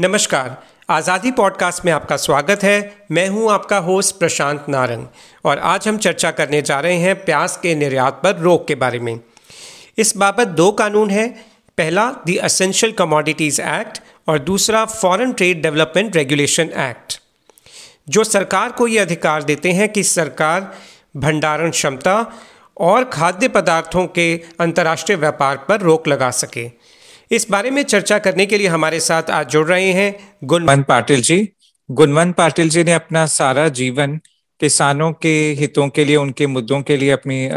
नमस्कार। आज़ादी पॉडकास्ट में आपका स्वागत है। मैं हूँ आपका होस्ट प्रशांत नारंग और आज हम चर्चा करने जा रहे हैं प्याज के निर्यात पर रोक के बारे में। इस बाबत दो कानून हैं। पहला, द असेंशियल कमोडिटीज़ एक्ट और दूसरा, foreign trade development regulation act. जो सरकार को ये अधिकार देते हैं कि सरकार भंडारण क्षमता और खाद्य पदार्थों के अंतर्राष्ट्रीय व्यापार पर रोक लगा सके। इस बारे में चर्चा करने के लिए हमारे साथ आज जुड़ रहे हैं गुणवंत पाटिल जी। गुणवंत पाटिल जी ने अपना सारा जीवन किसानों के हितों के लिए, उनके मुद्दों के लिए अपनी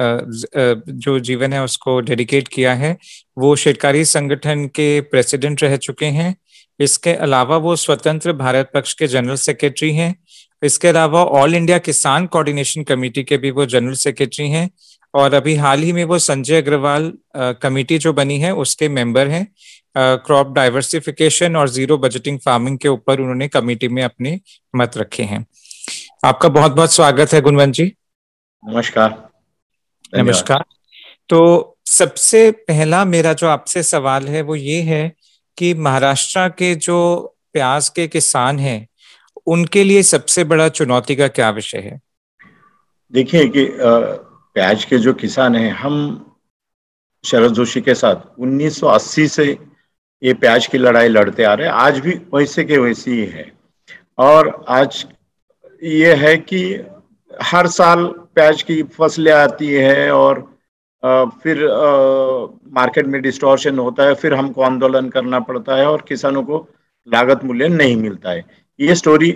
जो जीवन है उसको डेडिकेट किया है। वो शेतकारी संगठन के प्रेसिडेंट रह चुके हैं। इसके अलावा वो स्वतंत्र भारत पक्ष के जनरल सेक्रेटरी हैं। इसके अलावा all India Kisan coordination committee के भी वो जनरल सेक्रेटरी हैं और अभी हाल ही में वो संजय अग्रवाल कमेटी जो बनी है उसके मेंबर हैं। क्रॉप डाइवर्सिफिकेशन और ज़ीरो बजटिंग फ़ार्मिंग के ऊपर उन्होंने कमेटी में अपने मत रखे हैं। आपका बहुत बहुत स्वागत है गुणवंत जी। नमस्कार। नमस्कार। तो सबसे पहला मेरा जो आपसे सवाल है वो ये है कि महाराष्ट्र के जो प्याज के किसान हैं उनके लिए सबसे बड़ा चुनौती का क्या विषय है? देखिए कि प्याज के जो किसान हैं, हम शरद जोशी के साथ 1980 से ये प्याज की लड़ाई लड़ते आ रहे हैं। आज भी वैसे के वैसे ही है। और आज ये है कि हर साल प्याज की फ़सलें आती है और फिर मार्केट में डिस्टोर्शन होता है, फिर हमको आंदोलन करना पड़ता है और किसानों को लागत मूल्य नहीं मिलता है। ये स्टोरी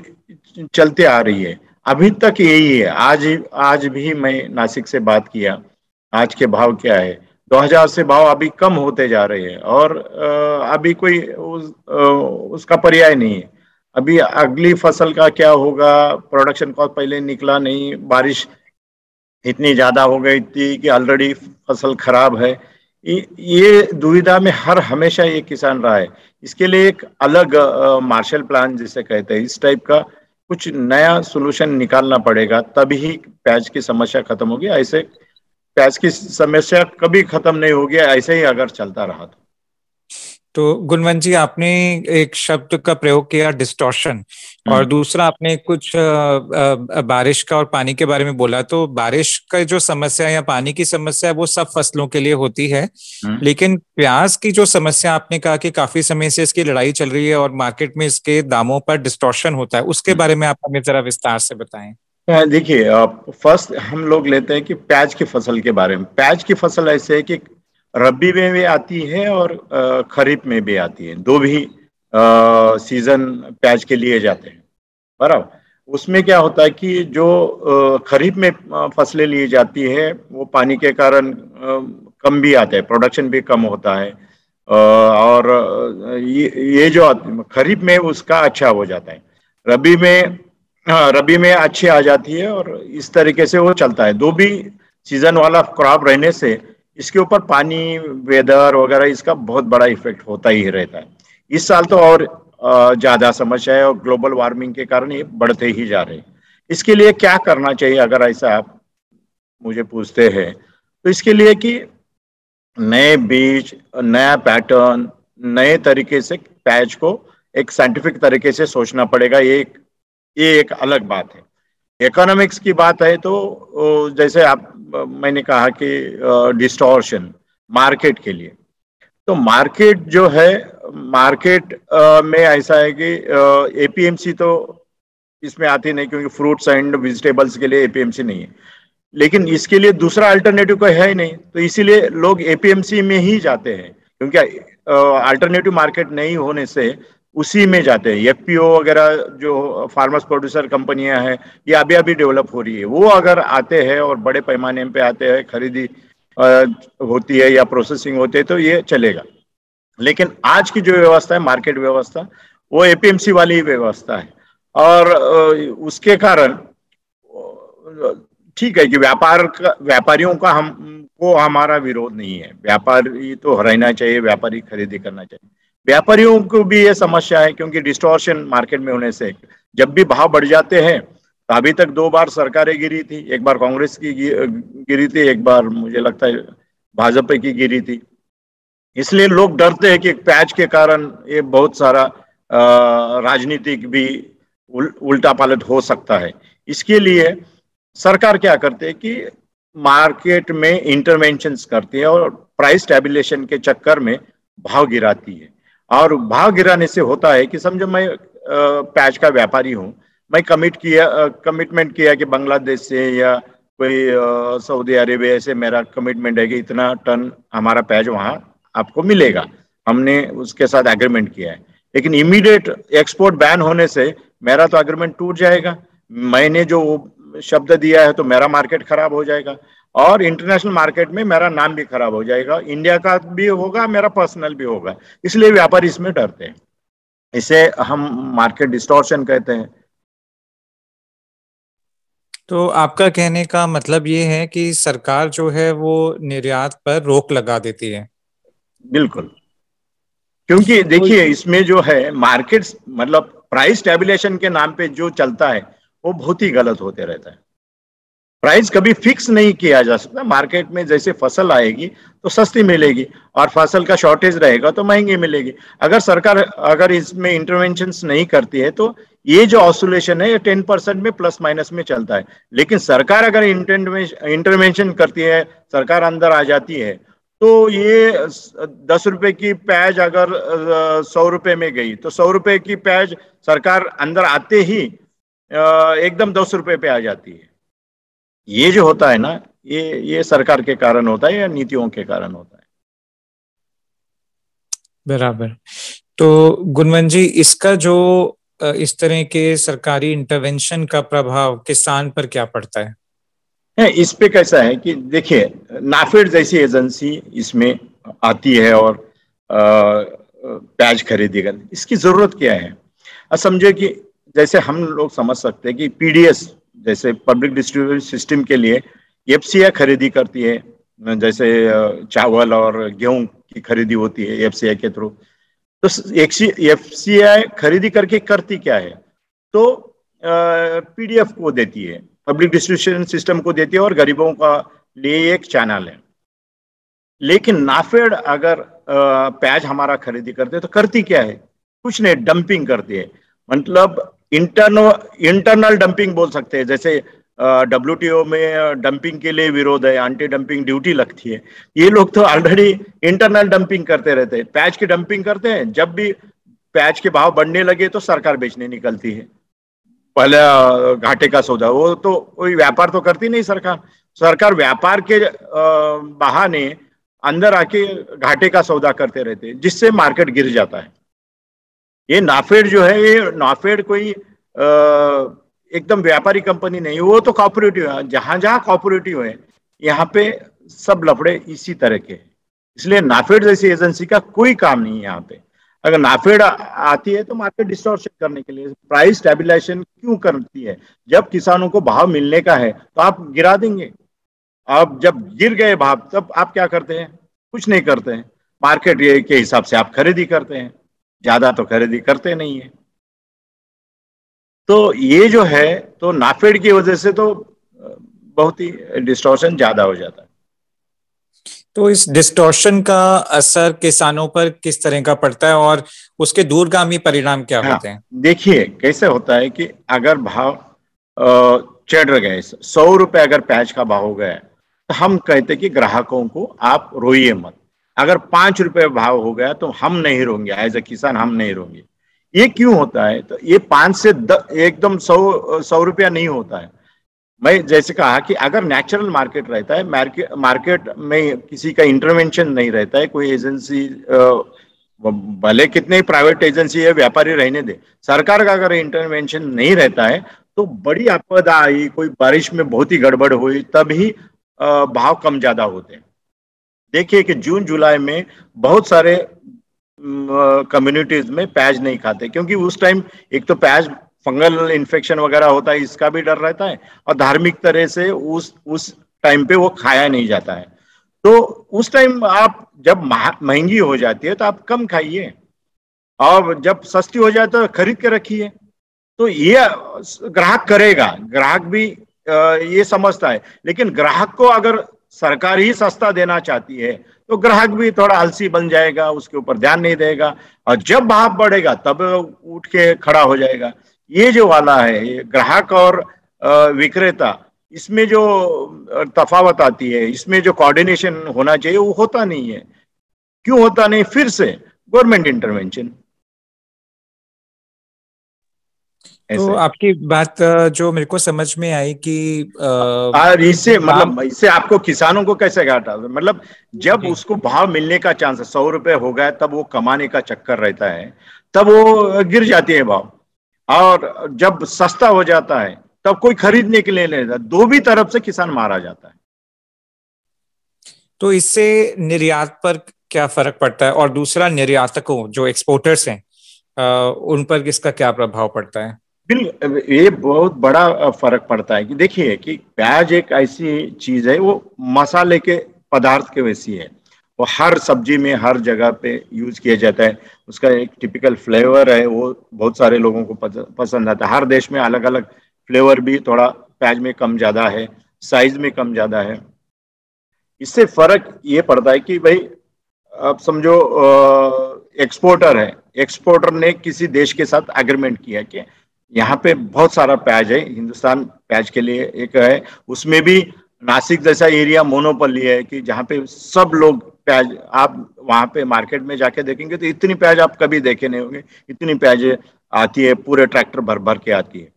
चलते आ रही है। अभी तक यही है। आज आज भी मैं नासिक से बात किया। आज के भाव क्या है? 2000 से भाव अभी कम होते जा रहे हैं और अभी कोई उस, उसका पर्याय नहीं है। अभी अगली फ़सल का क्या होगा? प्रोडक्शन कॉस्ट पहले निकला नहीं। बारिश इतनी ज़्यादा हो गई थी कि ऑलरेडी फ़सल खराब है। ये दुविधा में हर हमेशा ये किसान रहा है। इसके लिए एक अलग मार्शल प्लान जिसे कहते हैं, इस टाइप का कुछ नया सोल्यूशन निकालना पड़ेगा, तभी प्याज की समस्या खत्म होगी। ऐसे प्याज की समस्या कभी खत्म नहीं होगी, ऐसे ही अगर चलता रहा तो। तो गुणवंत जी आपने एक शब्द का प्रयोग किया डिस्टॉर्शन और हम्म। दूसरा आपने कुछ बारिश का और पानी के बारे में बोला तो बारिश का जो समस्या या पानी की समस्या वो सब फ़सलों के लिए होती है हम्म। लेकिन प्याज की जो समस्या आपने कहा कि काफ़ी समय से इसकी लड़ाई चल रही है और मार्केट में इसके दामों पर डिस्टॉर्शन होता है उसके हम्म। बारे में आप हमें जरा विस्तार से बताएँ देखिए फ़र्स्ट हम लोग लेते हैं कि प्याज की फ़सल के बारे में प्याज की फ़सल ऐसे है कि रबी में भी आती है और खरीफ में भी आती है। दो भी सीज़न प्याज के लिए जाते हैं। बराबर? उसमें क्या होता है कि जो खरीफ में फ़सलें ली जाती है, वो पानी के कारण कम भी आता है प्रोडक्शन भी कम होता है। और ये जो खरीफ में उसका अच्छा हो जाता है। रबी में रबी में अच्छी आ जाती है और इस तरीके से वो चलता है। दो भी सीज़न वाला क्रॉप रहने से इसके ऊपर पानी, वेदर वगैरह इसका बहुत बड़ा इफ़ेक्ट होता ही रहता है। इस साल तो और ज़्यादा समस्या है और ग्लोबल वार्मिंग के कारण ये बढ़ते ही जा रहे हैं। इसके लिए क्या करना चाहिए अगर ऐसा आप मुझे पूछते हैं? तो इसके लिए कि नए बीज, नया पैटर्न नए तरीके से पैच को एक साइंटिफिक तरीके से सोचना पड़ेगा। ये एक ये एक अलग बात है। इकोनॉमिक्स की बात है तो जैसे आप मैंने कहा कि डिस्टोर्शन मार्केट के लिए। तो मार्केट जो है मार्केट में ऐसा है कि एपीएमसी तो इसमें आती नहीं क्योंकि फ्रूट्स एंड वेजिटेबल्स के लिए एपीएमसी नहीं है। लेकिन इसके लिए दूसरा अल्टरनेटिव कोई है ही नहीं। तो इसीलिए लोग एपीएमसी में ही जाते हैं। क्योंकि अल्टरनेटिव मार्केट नहीं होने से उसी में जाते हैं। एफ़ वगैरह जो फार्मर्स प्रोड्यूसर कंपनियाँ हैं, ये अभी अभी डेवलप हो रही है। वो अगर आते हैं और बड़े पैमाने पे आते हैं, खरीदी होती है या प्रोसेसिंग होती है तो ये चलेगा। लेकिन आज की जो व्यवस्था है मार्केट व्यवस्था, वो एपीएमसी वाली व्यवस्था है। और उसके कारण, ठीक है कि व्यापार का, व्यापारियों का हम को हमारा विरोध नहीं है। व्यापारी तो रहना चाहिए, व्यापारी खरीदी करना चाहिए। व्यापारियों को भी ये समस्या है क्योंकि डिस्टोर्शन मार्केट में होने से जब भी भाव बढ़ जाते हैं तो अभी तक दो बार सरकारें गिरी थी एक बार कांग्रेस की गिरी थी एक बार मुझे लगता है भाजपा की गिरी थी। इसलिए लोग डरते हैं कि प्याज के कारण ये बहुत सारा राजनीतिक भी उल, उल्टा पालट हो सकता है। इसके लिए सरकार क्या करते है कि मार्केट में इंटरवेंशन करती है और प्राइस स्टेबिलेशन के चक्कर में भाव गिराती है। और भाव गिराने से होता है कि समझो मैं पैच का व्यापारी हूँ। मैं कमिट किया कमिटमेंट किया कि बांग्लादेश से या कोई सऊदी अरेबिया से मेरा कमिटमेंट है कि इतना टन हमारा पैच वहाँ आपको मिलेगा। हमने उसके साथ एग्रीमेंट किया है। लेकिन इमीडिएट एक्सपोर्ट बैन होने से मेरा तो एग्रीमेंट टूट जाएगा। मैंने जो शब्द दिया है तो मेरा मार्केट खराब हो जाएगा। और इंटरनेशनल मार्केट में मेरा नाम भी खराब हो जाएगा। इंडिया का भी होगा मेरा पर्सनल भी होगा। इसलिए व्यापारी इसमें डरते हैं। इसे हम मार्केट डिस्टोर्शन कहते हैं। तो आपका कहने का मतलब ये है कि सरकार जो है वो निर्यात पर रोक लगा देती है। बिल्कुल। क्योंकि देखिए इसमें जो है मार्केट मतलब प्राइस स्टेबिलेशन के नाम पे जो चलता है वो बहुत ही गलत होते रहता है। प्राइस कभी फिक्स नहीं किया जा सकता। मार्केट में जैसे फ़सल आएगी तो सस्ती मिलेगी और फ़सल का शॉर्टेज रहेगा तो महँगी मिलेगी। अगर सरकार, अगर इसमें इंटरवेंशन नहीं करती है तो ये जो ऑसोलेशन है, ये टेन परसेंट में प्लस माइनस में चलता है। लेकिन सरकार अगर इंटरवेंशन करती है, सरकार अंदर आ जाती है तो ये दस रुपए की पैज अगर सौ रुपए में गई तो सौ रुपए की पैज सरकार अंदर आते ही एकदम दस रुपए पे आ जाती है। ये जो होता है ना ये ये सरकार के कारण होता है या नीतियों के कारण होता है? बराबर। तो गुणवन जी इसका जो इस तरह के सरकारी इंटरवेंशन का प्रभाव किसान पर क्या पड़ता है? है इस पे कैसा है कि देखिए नाफेड जैसी एजेंसी इसमें आती है और प्याज खरीदी कर इसकी ज़रूरत क्या है? समझे कि जैसे हम लोग समझ सकते हैं कि पीडीएस जैसे पब्लिक डिस्ट्रीब्यूशन सिस्टम के लिए एफ़ खरीदी करती है, जैसे चावल और गेहूँ की खरीदी होती है एफ़ के थ्रू तो एफ़ खरीदी करके करती क्या है? तो पीडीएफ को देती है पब्लिक डिस्ट्रीब्यूशन सिस्टम को देती है और गरीबों का लिए एक चैनल है। लेकिन नाफेड अगर प्याज हमारा खरीदी करते तो करती क्या है? कुछ नहीं डंपिंग करती है। मतलब इंटरनो इंटरनल डंपिंग बोल सकते हैं। जैसे डब्ल्यू में डंपिंग के लिए विरोध है एंटी डंपिंग ड्यूटी लगती है। ये लोग तो ऑलरेडी इंटरनल डंपिंग करते रहते हैं। पैच की डंपिंग करते हैं। जब भी पैच के भाव बढ़ने लगे तो सरकार बेचने निकलती है। पहले घाटे का सौदा। वो तो कोई व्यापार तो करती नहीं सरकार। सरकार व्यापार के बहाने अंदर आके घाटे का सौदा करते रहते जिससे मार्केट गिर जाता है। ये नाफेड जो है, ये नाफेड कोई एकदम व्यापारी कंपनी नहीं वो तो कॉपरेटिव है, जहाँ जहाँ कॉपरेटिव है, यहाँ पे सब लफड़े इसी तरह के। इसलिए नाफेड जैसी एजेंसी का कोई काम नहीं है यहाँ पे। अगर नाफेड आती है तो मार्केट डिस्टोर्शन करने के लिए प्राइस स्टेबिलाईजेशन क्यों करती है? जब किसानों को भाव मिलने का है तो आप गिरा देंगे। अब जब गिर गए भाव, तब आप क्या करते हैं? कुछ नहीं करते हैं। मार्केट के हिसाब से आप खरीदी करते हैं। ज़्यादा तो खरीदी करते नहीं है। तो ये जो है तो नाफेड की वजह से तो बहुत ही डिस्टोर्शन ज़्यादा हो जाता है। तो इस डिस्टोर्शन का असर किसानों पर किस तरह का पड़ता है और उसके दूरगामी परिणाम क्या हाँ, होते हैं? देखिए कैसे होता है कि अगर भाव चढ़ गए सौ रुपए अगर प्याज का भाव हो गया तो हम कहते कि ग्राहकों को आप रोइए मत। अगर पाँच रुपए भाव हो गया तो हम नहीं रोंगे एज ए किसान हम नहीं रोंगे ये क्यों होता है? तो ये पाँच से एकदम सौ सौ रुपया नहीं होता है। मैं जैसे कहा कि अगर नेचुरल मार्केट रहता है मार्केट मार्केट में किसी का इंटरवेंशन नहीं रहता है, कोई एजेंसी भले कितने प्राइवेट एजेंसी है व्यापारी रहने दे, सरकार का अगर इंटरवेंशन नहीं रहता है तो बड़ी आपदा आई, कोई बारिश में बहुत ही गड़बड़ हुई, तभी भाव कम ज़्यादा होते हैं। देखिए कि जून, जुलाई में बहुत सारे कम्युनिटीज में पैज नहीं खाते, क्योंकि उस टाइम एक तो पैज फंगल इन्फेक्शन वगैरह होता है, इसका भी डर रहता है, और धार्मिक तरह से उस उस टाइम पे वो खाया नहीं जाता है। तो उस टाइम आप, जब महँगी हो जाती है तो आप कम खाइए, और जब सस्ती हो जाए तो खरीद के रखिए। तो ये, ग्राहक करेगा, ग्राहक भी ये समझता है, लेकिन ग्राहक को अगर सरकार ही सस्ता देना चाहती है तो ग्राहक भी थोड़ा आलसी बन जाएगा, उसके ऊपर ध्यान नहीं देगा, और जब भाव बढ़ेगा, तब उठ के खड़ा हो जाएगा। ये जो वाला है ग्राहक और विक्रेता, इसमें जो तफावत आती है, इसमें जो कोऑर्डिनेशन होना चाहिए, वो होता नहीं है। क्यों होता नहीं? फिर से गवर्नमेंट इंटरवेंशन तो आपकी बात जो मेरे को समझ में आई कि इससे मतलब इससे आपको किसानों को कैसे घाटा मतलब जब उसको भाव मिलने का चांस है सौ रुपए हो गया तब वो कमाने का चक्कर रहता है तब वो गिर जाती है भाव। और जब सस्ता हो जाता है तब कोई खरीदने के लिए नहीं दो भी तरफ़ से किसान मारा जाता है। तो इससे निर्यात पर क्या फ़र्क पड़ता है? और दूसरा निर्यातकों जो एक्सपोर्टर्स हैं उन पर इसका क्या प्रभाव पड़ता है? बिल्कुल ये बहुत बड़ा फ़र्क पड़ता है कि देखिए कि प्याज एक ऐसी चीज़ है, वो मसाले के पदार्थ के वैसी है। वो हर सब्ज़ी में, हर जगह पे यूज़ किया जाता है। उसका एक टिपिकल फ्लेवर है, वो बहुत सारे लोगों को पसंद आता है। हर देश में अलग अलग फ्लेवर भी थोड़ा प्याज में कम ज़्यादा है साइज़ में कम ज़्यादा है। इससे फ़र्क ये पड़ता है कि भाई, आप समझो एक्सपोर्टर है। एक्सपोर्टर ने किसी देश के साथ एग्रीमेंट किया कि यहाँ पे बहुत सारा प्याज है। हिंदुस्तान प्याज के लिए एक है। उसमें भी नासिक जैसा एरिया मोनोपली है कि जहाँ पे सब लोग प्याज आप वहाँ पे मार्केट में जाके देखेंगे तो इतनी प्याज आप कभी देखे नहीं होंगे। इतनी प्याज आती है, पूरे ट्रैक्टर भर भर के आती है।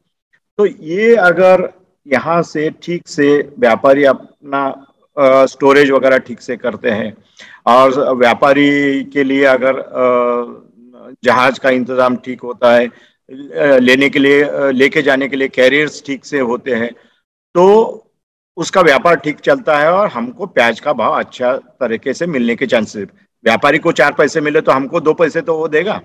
तो ये अगर यहाँ से ठीक से व्यापारी अपना स्टोरेज वगैरह ठीक से करते हैं और व्यापारी के लिए अगर जहाज़ का इंतज़ाम ठीक होता है लेने के लिए लेके जाने के लिए कैरियर्स ठीक से होते हैं तो उसका व्यापार ठीक चलता है और हमको प्याज का भाव अच्छा तरीके से मिलने के चांसेस व्यापारी को चार पैसे मिले तो हमको दो पैसे तो वो देगा।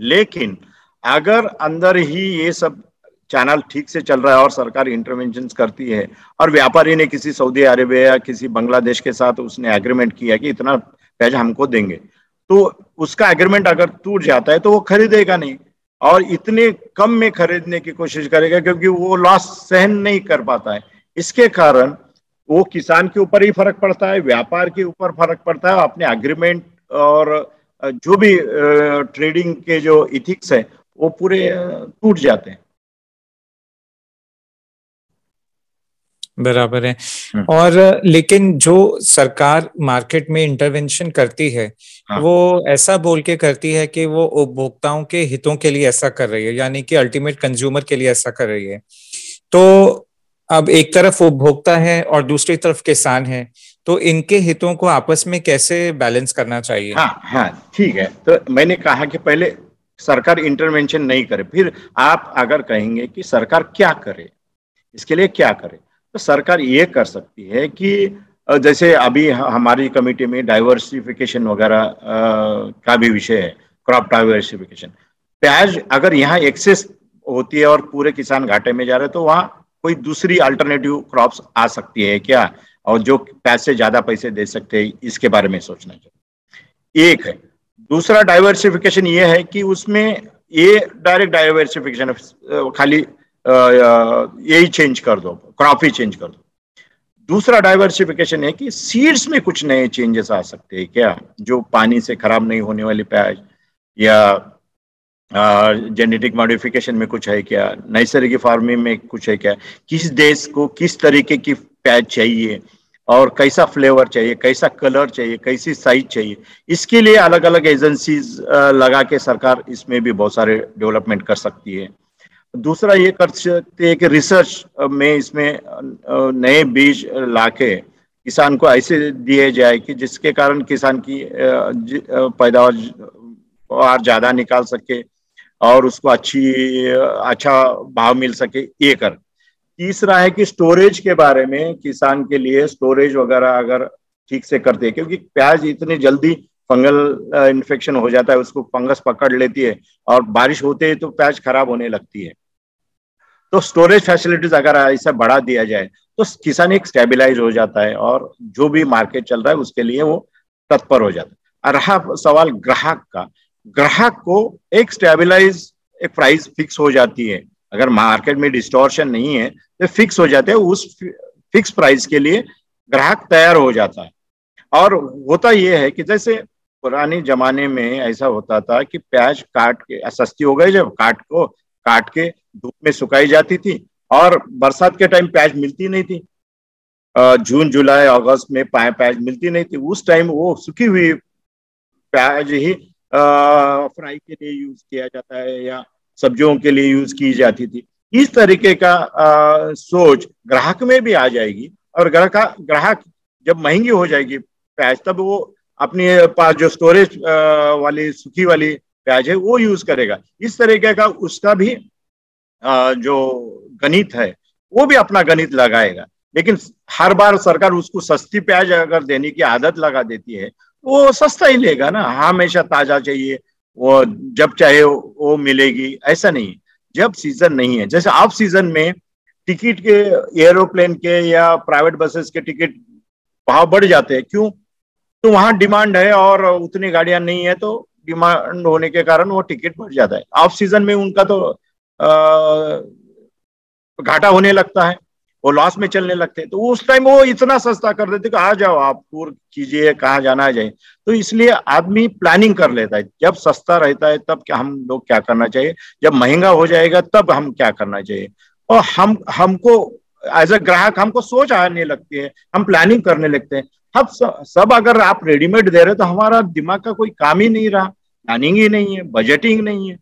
लेकिन अगर अंदर ही ये सब चैनल ठीक से चल रहा है और सरकार इंटरवेंशन करती है और व्यापारी ने किसी सऊदी अरेबिया या किसी बांग्लादेश के साथ उसने एग्रीमेंट किया कि इतना प्याज हमको देंगे तो उसका एग्रीमेंट अगर टूट जाता है तो वो खरीदेगा नहीं। और इतने कम में खरीदने की कोशिश करेगा क्योंकि वो लॉस सहन नहीं कर पाता है। इसके कारण वो किसान के ऊपर ही फ़र्क पड़ता है, व्यापार के ऊपर फ़र्क पड़ता है अपने एग्रीमेंट और जो भी ट्रेडिंग के जो इथिक्स है, वो पूरे टूट जाते हैं। बराबर है हम्म। और लेकिन जो सरकार मार्केट में इंटरवेंशन करती है हाँ। वो ऐसा बोल के करती है कि वो उपभोक्ताओं के हितों के लिए ऐसा कर रही है यानी कि अल्टीमेट कंज्यूमर के लिए ऐसा कर रही है तो अब एक तरफ़ उपभोक्ता है और दूसरी तरफ़ किसान है तो इनके हितों को आपस में कैसे बैलेंस करना चाहिए हाँ हाँ ठीक है तो मैंने कहा कि पहले सरकार इंटरवेंशन नहीं करे फिर आप अगर कहेंगे कि सरकार क्या करे इसके लिए क्या करे तो सरकार ये कर सकती है कि जैसे अभी हमारी कमेटी में डाइवर्सिफिकेशन वगैरह का भी विषय है क्रॉप डाइवर्सिफिकेशन प्याज अगर यहाँ एक्सेस होती है और पूरे किसान घाटे में जा रहे तो वहाँ कोई दूसरी अल्टरनेटिव क्रॉप्स आ सकती है क्या? और जो पैसे ज़्यादा पैसे दे सकते हैं, इसके बारे में सोचना चाहिए। एक है। दूसरा डाइवर्सिफिकेशन ये है कि उसमें ये डायरेक्ट डाइवर्सिफिकेशन खाली यही चेंज कर दो क्रॉप ही चेंज कर दो। दूसरा डाइवर्सिफिकेशन है कि सीड्स में कुछ नए चेंजेस आ सकते हैं क्या, जो पानी से खराब नहीं होने वाली प्याज, या जेनेटिक मॉडिफिकेशन में कुछ है क्या, नैसर्गिक फ़ार्मिंग में कुछ है क्या, किस देश को किस तरीके की प्याज चाहिए, और कैसा फ्लेवर चाहिए, कैसा कलर चाहिए, कैसी साइज़ चाहिए, इसके लिए अलग अलग एजेंसीज लगा के सरकार इसमें भी बहुत सारे डेवलपमेंट कर सकती है। दूसरा ये कर सकते हैं कि रिसर्च में इसमें नए बीज लाके किसान को ऐसे दिए जाए कि जिसके कारण किसान की पैदावार ज़्यादा निकाल सके और उसको अच्छी अच्छा भाव मिल सके, ये कर। तीसरा है कि स्टोरेज के बारे में किसान के लिए स्टोरेज वगैरह अगर ठीक से करते हैं, क्योंकि प्याज इतनी जल्दी फंगल इन्फेक्शन हो जाता है, उसको फंगस पकड़ लेती है और बारिश होते ही तो प्याज खराब होने लगती है। तो स्टोरेज फैसिलिटीज़ अगर ऐसा बढ़ा दिया जाए तो किसान एक स्टेबिलाईज हो जाता है और जो भी मार्केट चल रहा है, उसके लिए वो तत्पर हो जाता है। रहा सवाल ग्राहक का। ग्राहक को एक स्टेबिलाईज एक प्राइस फिक्स हो जाती है। अगर मार्केट में डिस्टोर्शन नहीं है तो फिक्स हो जाते हैं, उस फिक्स प्राइस के लिए ग्राहक तैयार हो जाता है। और होता यह है कि जैसे पुराने जमाने में ऐसा होता था कि प्याज काट के, सस्ती हो गई जब काट को, काट के धूप में सुखाई जाती थी और बरसात के टाइम प्याज मिलती नहीं थी। जून जुलाई अगस्त में पाए प्याज मिलती नहीं थी। उस टाइम वो सूखी हुई प्याज ही फ्राई के लिए यूज़ किया जाता है या सब्जियों के लिए यूज़ की जाती थी। इस तरीके का आ, सोच ग्राहक में भी आ जाएगी और ग्राहक ग्राहक जब महँगी हो जाएगी प्याज तब वो अपने पास जो स्टोरेज वाली सूखी वाली प्याज है वो यूज़ करेगा। इस तरीके का उसका भी जो गणित है, वो भी अपना गणित लगाएगा। लेकिन हर बार सरकार उसको सस्ती प्याज अगर देने की आदत लगा देती है, वो सस्ता ही लेगा ना। हमेशा ताज़ा चाहिए, वो जब चाहे वो मिलेगी, ऐसा नहीं जब सीज़न नहीं है, जैसे ऑफ़ सीज़न में टिकट के एरोप्लेन के या प्राइवेट बसेस के टिकट भाव बढ़ जाते हैं, क्यों? तो वहाँ डिमांड है और उतनी गाड़ियाँ नहीं है तो डिमांड होने के कारण वो टिकट बढ़ जाता है। ऑफ़ सीज़न में उनका तो घाटा होने लगता है, वो लॉस में चलने लगते हैं। तो उस टाइम वो इतना सस्ता कर देते कि, आ जाओ, आप टूर कीजिए, कहाँ जाना है जाए तो इसलिए आदमी प्लानिंग कर लेता है। जब सस्ता रहता है, तब क्या हम लोग क्या करना चाहिए? जब महँगा हो जाएगा, तब हम क्या करना चाहिए? और हम, हमको एज अ ग्राहक, हमको सोच आने लगती है, हम प्लानिंग करने लगते हैं। अब सब अगर आप रेडीमेड दे रहे तो हमारा दिमाग का कोई काम ही नहीं रहा। प्लानिंग ही नहीं है बजटिंग नहीं है।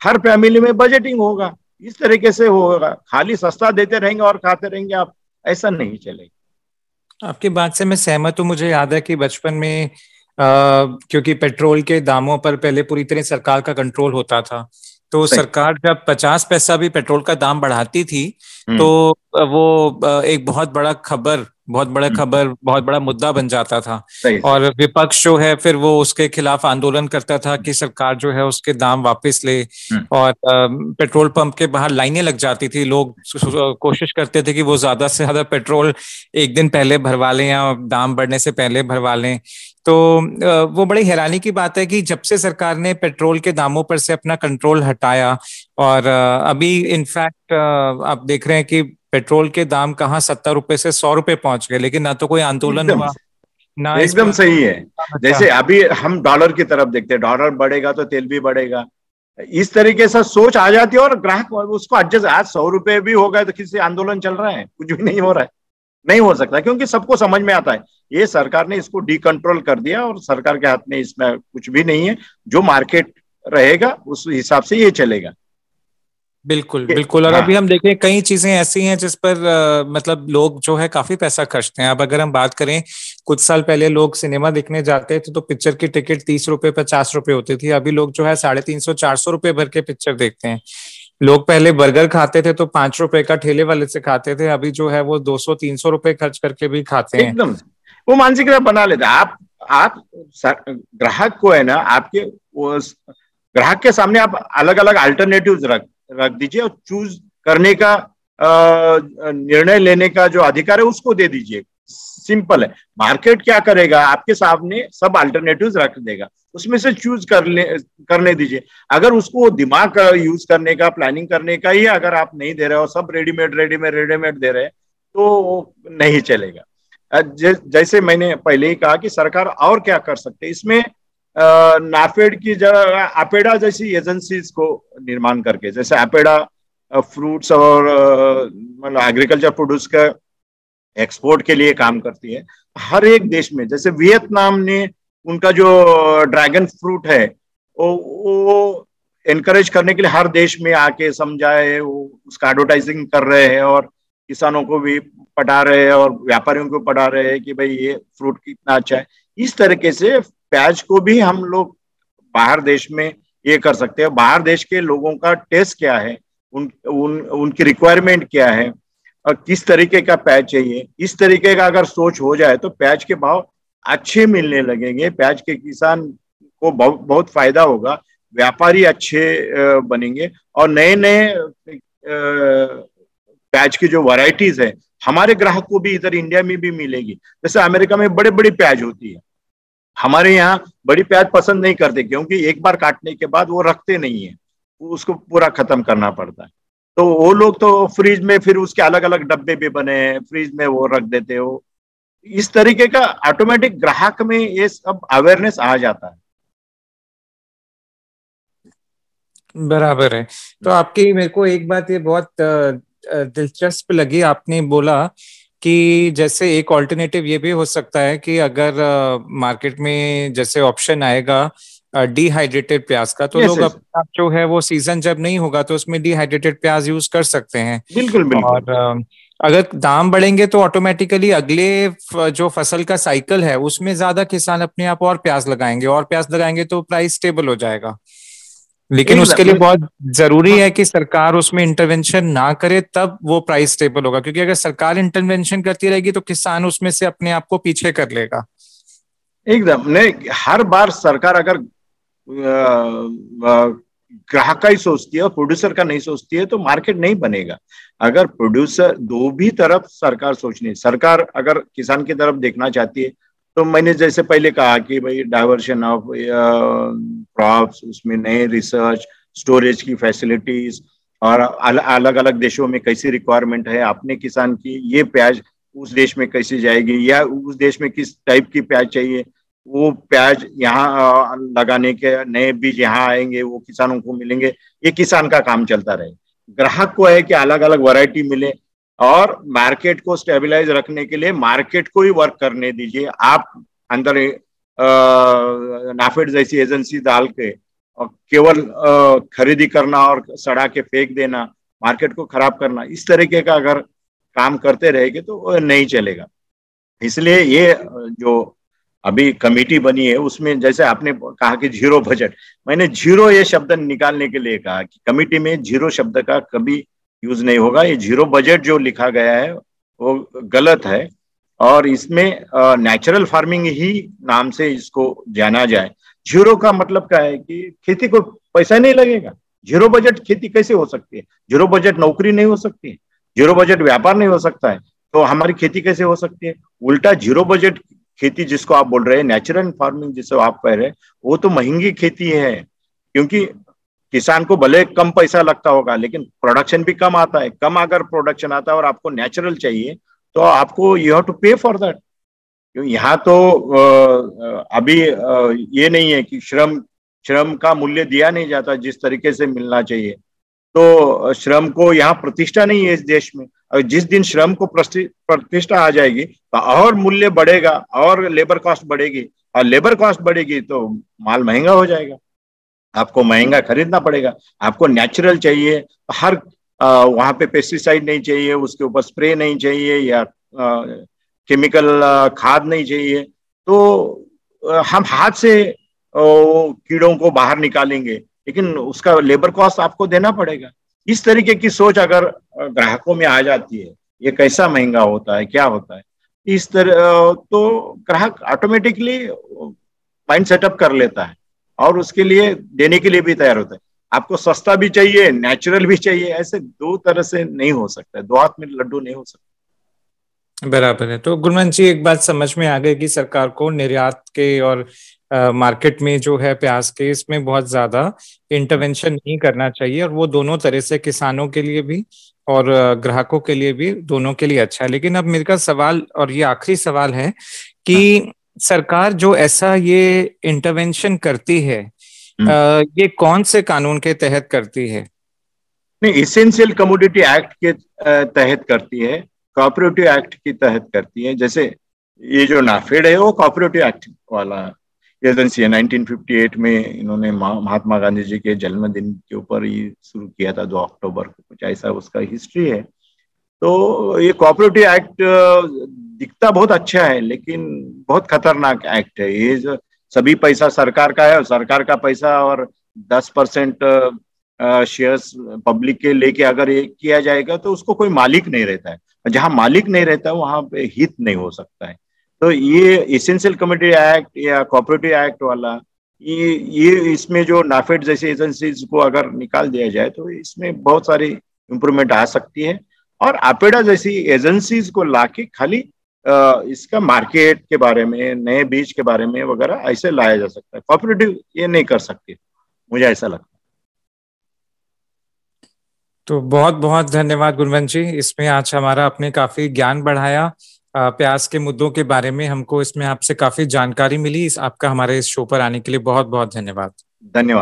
हर फैमिली में बजटिंग होगा इस तरीके से होगा। खाली सस्ता देते रहेंगे और खाते रहेंगे आप ऐसा नहीं चलेगा। आपकी बात से मैं सहमत हूँ। मुझे याद है कि बचपन में आ, क्योंकि पेट्रोल के दामों पर पहले पूरी तरह सरकार का कंट्रोल होता था तो सरकार जब पचास पैसा भी पेट्रोल का दाम बढ़ाती थी हम्म। तो वो एक बहुत बड़ा खबर बहुत बड़ा हम्म। खबर बहुत बड़ा मुद्दा बन जाता था। और विपक्ष जो है फिर वो उसके खिलाफ आंदोलन करता था कि सरकार जो है उसके दाम वापस ले। हम्म। और पेट्रोल पंप के बाहर लाइनें लग जाती थी। लोग कोशिश करते थे कि वो ज़्यादा से ज़्यादा पेट्रोल एक दिन पहले भरवा लें या दाम बढ़ने से पहले भरवा लें। तो वो बड़ी हैरानी की बात है कि जब से सरकार ने पेट्रोल के दामों पर से अपना कंट्रोल हटाया और अभी इनफैक्ट आप देख रहे हैं कि पेट्रोल के दाम कहाँ सत्तर रुपए से सौ रुपए पहुँच गए लेकिन ना तो कोई आंदोलन हुआ ना एकदम सही है। अच्छा। जैसे अभी हम डॉलर की तरफ़ देखते हैं डॉलर बढ़ेगा तो तेल भी बढ़ेगा। इस तरीके से सोच आ जाती है और ग्राहक उसको एडजस्ट आज सौ रुपए भी हो गए तो किसी आंदोलन चल रहा है? कुछ भी नहीं हो रहा है। नहीं हो सकता क्योंकि सबको समझ में आता है। ये सरकार ने इसको डीकंट्रोल कर दिया और सरकार के हाथ में इसमें कुछ भी नहीं है। जो मार्केट रहेगा उस हिसाब से ये चलेगा। बिल्कुल बिल्कुल। और हाँ। अभी हम देखें कई चीज़ें ऐसी हैं जिस पर आ, मतलब लोग जो है काफ़ी पैसा खर्चते हैं। अब अगर हम बात करें कुछ साल पहले लोग सिनेमा देखने जाते थे तो पिक्चर की टिकट तीस रुपए पचास रुपए होती थी। अभी लोग जो है साढ़े तीन सौ चार सौ रुपए भर के पिक्चर देखते हैं। लोग पहले बर्गर खाते थे तो पाँच रुपए का ठेले वाले से खाते थे। अभी जो है वो दो सौ तीन सौ रुपए खर्च करके भी खाते हैं। एकदम। वो मानसिकता बना लेते आप आप ग्राहक को है ना आपके ग्राहक के सामने आप अलग अलग अल्टरनेटिव रख रख दीजिए और चूज़ करने का निर्णय लेने का जो अधिकार है उसको दे दीजिए। सिंपल है। मार्केट क्या करेगा? आपके सामने सब अल्टरनेटिव रख देगा। उसमें से चूज़ कर ले, करने दीजिए। अगर उसको दिमाग का यूज़ करने का प्लानिंग करने का ही अगर आप नहीं दे रहे हो, सब रेडीमेड रेडीमेड रेडीमेड दे रहे हैं तो नहीं चलेगा। जैसे मैंने पहले ही कहा कि सरकार और क्या कर सकते इसमें नाफेड की जगह अपेडा जैसी एजेंसीज को निर्माण करके, जैसे अपेडा फ्रूट्स और मतलब एग्रीकल्चर प्रोड्यूस का एक्सपोर्ट के लिए काम करती है। हर एक देश में, जैसे वियतनाम ने उनका जो ड्रैगन फ्रूट है वो वो एनकरेज करने के लिए हर देश में आके समझाए, वो उसका एडवर्टाइजिंग कर रहे हैं और किसानों को भी पढ़ा रहे हैं और व्यापारियों को पढ़ा रहे हैं कि भाई ये फ्रूट कितना अच्छा है। इस तरीके से प्याज को भी हम लोग बाहर देश में ये कर सकते हैं। बाहर देश के लोगों का टेस्ट क्या है? उन, उन उनकी रिक्वायरमेंट क्या है? और किस तरीके का प्याज चाहिए? इस तरीके का अगर सोच हो जाए तो प्याज के भाव अच्छे मिलने लगेंगे। प्याज के किसान को बहुत बहुत फ़ायदा होगा। व्यापारी अच्छे बनेंगे। और नए नए प्याज की जो वैरायटीज है हमारे ग्राहक को भी इधर इंडिया में भी मिलेगी। जैसे अमेरिका में बड़े बड़ी प्याज होती है। हमारे यहाँ बड़ी प्याज पसंद नहीं करते, क्योंकि एक बार काटने के बाद वो रखते नहीं है। उसको पूरा खत्म करना पड़ता है। तो वो लोग तो फ्रिज में फिर उसके अलग अलग डब्बे भी बने हैं, फ्रिज में वो रख देते हो। इस तरीके का ऑटोमेटिक ग्राहक में ये सब अवेयरनेस आ जाता है। बराबर है। तो आपकी मेरे को एक बात ये बहुत दिलचस्प लगी, आपने बोला कि जैसे एक ऑल्टरनेटिव ये भी हो सकता है कि अगर मार्केट में जैसे ऑप्शन आएगा डिहाइड्रेटेड प्याज का तो yes, लोग yes. अपना जो है वो सीज़न जब नहीं होगा तो उसमें डिहाइड्रेटेड प्याज यूज़ कर सकते हैं। बिल्कुल बिल्कुल। और अगर दाम बढ़ेंगे तो ऑटोमेटिकली अगले जो फ़सल का साइकिल है उसमें ज़्यादा किसान अपने आप और प्याज लगाएँगे और प्याज लगाएँगे तो प्राइस स्टेबल हो जाएगा। लेकिन उसके लिए बहुत ज़रूरी है। कि सरकार उसमें इंटरवेंशन ना करे तब वो प्राइस स्टेबल होगा। क्योंकि अगर सरकार इंटरवेंशन करती रहेगी तो किसान उसमें से अपने आप को पीछे कर लेगा। एकदम नहीं हर बार सरकार अगर ग्राहक का ही सोचती है और प्रोड्यूसर का नहीं सोचती है तो मार्केट नहीं बनेगा। अगर प्रोड्यूसर दो भी तरफ़ सरकार सोचनी सरकार अगर किसान की तरफ़ देखना चाहती है तो मैंने जैसे पहले कहा कि भाई डाइवर्शन ऑफ़ क्रॉप्स उसमें नए रिसर्च स्टोरेज की फैसिलिटीज़ और अलग अलग देशों में कैसी रिक्वायरमेंट है अपने किसान की ये प्याज उस देश में कैसे जाएगी या उस देश में किस टाइप की प्याज चाहिए, वो प्याज यहाँ लगाने के नए बीज यहाँ आएँगे, वो किसानों को मिलेंगे, ये किसान का काम चलता रहे। ग्राहक को है कि अलग अलग वैरायटी मिले और मार्केट को स्टेबलाइज रखने के लिए मार्केट को ही वर्क करने दीजिए। आप अंदर नाफेड जैसी एजेंसी डाल के केवल खरीदी करना और सड़ा के फेंक देना मार्केट को खराब करना, इस तरीके का अगर काम करते रहेंगे तो नहीं चलेगा। इसलिए ये, जो अभी कमेटी बनी है, उसमें जैसे आपने कहा कि ज़ीरो बजट मैंने ज़ीरो ये शब्द निकालने के लिए कहा कि कमेटी में ज़ीरो शब्द का कभी यूज़ नहीं होगा। ये ज़ीरो बजट जो लिखा गया है, वो गलत है। और इसमें नेचुरल फ़ार्मिंग ही नाम से इसको जाना जाए। ज़ीरो का मतलब क्या है कि खेती को पैसा नहीं लगेगा। ज़ीरो बजट खेती कैसे हो सकती है? ज़ीरो बजट नौकरी नहीं हो सकती है। ज़ीरो बजट व्यापार नहीं हो सकता है। तो हमारी खेती कैसे हो सकती है? उल्टा ज़ीरो बजट खेती जिसको आप बोल रहे हैं नेचुरल फ़ार्मिंग जिसको आप कह रहे हैं, वो तो महँगी खेती है। क्योंकि किसान को भले कम पैसा लगता होगा, लेकिन प्रोडक्शन भी कम आता है। कम अगर प्रोडक्शन आता है और आपको नेचुरल चाहिए तो आपको you have to pay for that यहाँ तो अभी ये नहीं है कि श्रम श्रम का मूल्य दिया नहीं जाता जिस तरीके से मिलना चाहिए। तो श्रम को यहाँ प्रतिष्ठा नहीं है इस देश में। और जिस दिन श्रम को प्रतिष्ठा आ जाएगी तो और मूल्य बढ़ेगा, और लेबर कॉस्ट बढ़ेगी। और लेबर कॉस्ट बढ़ेगी तो माल महँगा हो जाएगा। आपको महँगा खरीदना पड़ेगा। आपको नेचुरल चाहिए, हर वहाँ पे पेस्टिसाइड नहीं चाहिए, उसके ऊपर स्प्रे नहीं चाहिए या केमिकल खाद नहीं चाहिए। तो हम हाथ से कीड़ों को बाहर निकालेंगे, लेकिन उसका लेबर कॉस्ट आपको देना पड़ेगा। इस तरीके की सोच अगर ग्राहकों में आ जाती है, ये कैसा महँगा होता है, क्या होता है? इस तरह तो ग्राहक ऑटोमेटिकली माइंड सेटअप कर लेता है। और उसके लिए देने के लिए भी तैयार होता है। आपको सस्ता भी चाहिए नेचुरल भी चाहिए ऐसे दो तरह से नहीं हो सकता दो हाथ में लड्डू नहीं हो सकता। बराबर है। तो गुरमन जी एक बात समझ में आ गई कि सरकार को निर्यात के और मार्केट में जो है प्याज के इसमें बहुत ज़्यादा इंटरवेंशन नहीं करना चाहिए और वो दोनों तरह से किसानों के लिए भी और ग्राहकों के लिए भी दोनों के लिए अच्छा है। लेकिन अब मेरे का सवाल और ये आखिरी सवाल है कि हाँ। सरकार जो ऐसा ये इंटरवेंशन करती है हम्म। ये कौन से कानून के तहत करती है? नहीं इसेंशियल कमोडिटी एक्ट के तहत करती है कॉपरेटिव एक्ट के तहत करती है। जैसे ये जो नाफेड है वो कॉपरेटिव एक्ट वाला एजेंसी है 1958 में इन्होंने महात्मा गांधी जी के जन्मदिन के ऊपर ही शुरू किया था दो अक्टूबर को कुछ ऐसा उसका हिस्ट्री है। तो ये कॉपरेटिव एक्ट दिखता बहुत अच्छा है, लेकिन बहुत खतरनाक एक्ट है। ये जो सभी पैसा सरकार का है और सरकार का पैसा और दस परसेंट शेयर्स पब्लिक के लेके अगर ये किया जाएगा तो उसको कोई मालिक नहीं रहता है। जहाँ मालिक नहीं रहता वहाँ पे हित नहीं हो सकता है। तो ये इसेंशियल कमिटी एक्ट या कॉपरेटिव एक्ट वाला, ये ये इसमें जो नाफेड जैसी एजेंसीज को अगर निकाल दिया जाए तो इसमें बहुत सारी इंप्रूवमेंट आ सकती है। और आपेडा जैसी एजेंसीज को लाके खाली इसका मार्केट के बारे में नए बीज के बारे में वगैरह ऐसे लाया जा सकता है। कॉपरेटिव ये नहीं कर सकते मुझे ऐसा लगता है। तो बहुत बहुत धन्यवाद गुरवंत जी। इसमें आज हमारा अपने काफ़ी ज्ञान बढ़ाया। प्यास के मुद्दों के बारे में हमको इसमें आपसे काफ़ी जानकारी मिली। इस आपका हमारे इस शो पर आने के लिए बहुत बहुत धन्यवाद। धन्यवाद।